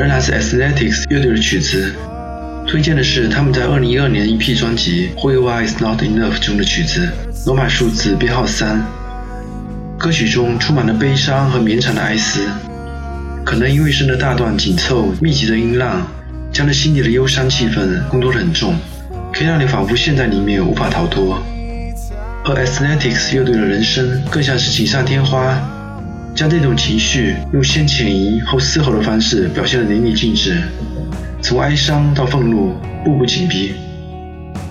仍然是 Athletics 乐队的曲子。推荐的是他们在2012年 EP 专辑《Who You Are Is Not Enough》中的曲子，罗马数字编号三。歌曲中充满了悲伤和绵长的哀思，可能因为声的大段紧凑、密集的音浪，将这心底的忧伤气氛烘托得很重，可以让你仿佛陷在里面无法逃脱。而 Athletics 乐队的人声更像是锦上添花，将这种情绪用先潜移后嘶吼的方式表现得淋漓尽致。从哀伤到愤怒，步步紧逼，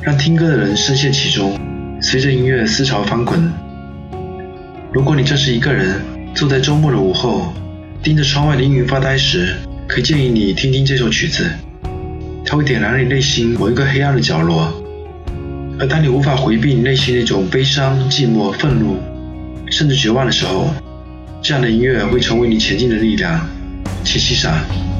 让听歌的人深陷其中，随着音乐思潮翻滚。如果你正是一个人，坐在周末的午后，盯着窗外的阴云发呆时，可以建议你听听这首曲子，它会点燃你内心某一个黑暗的角落。而当你无法回避你内心那种悲伤、寂寞、愤怒，甚至绝望的时候，这样的音乐会成为你前进的力量。请欣赏。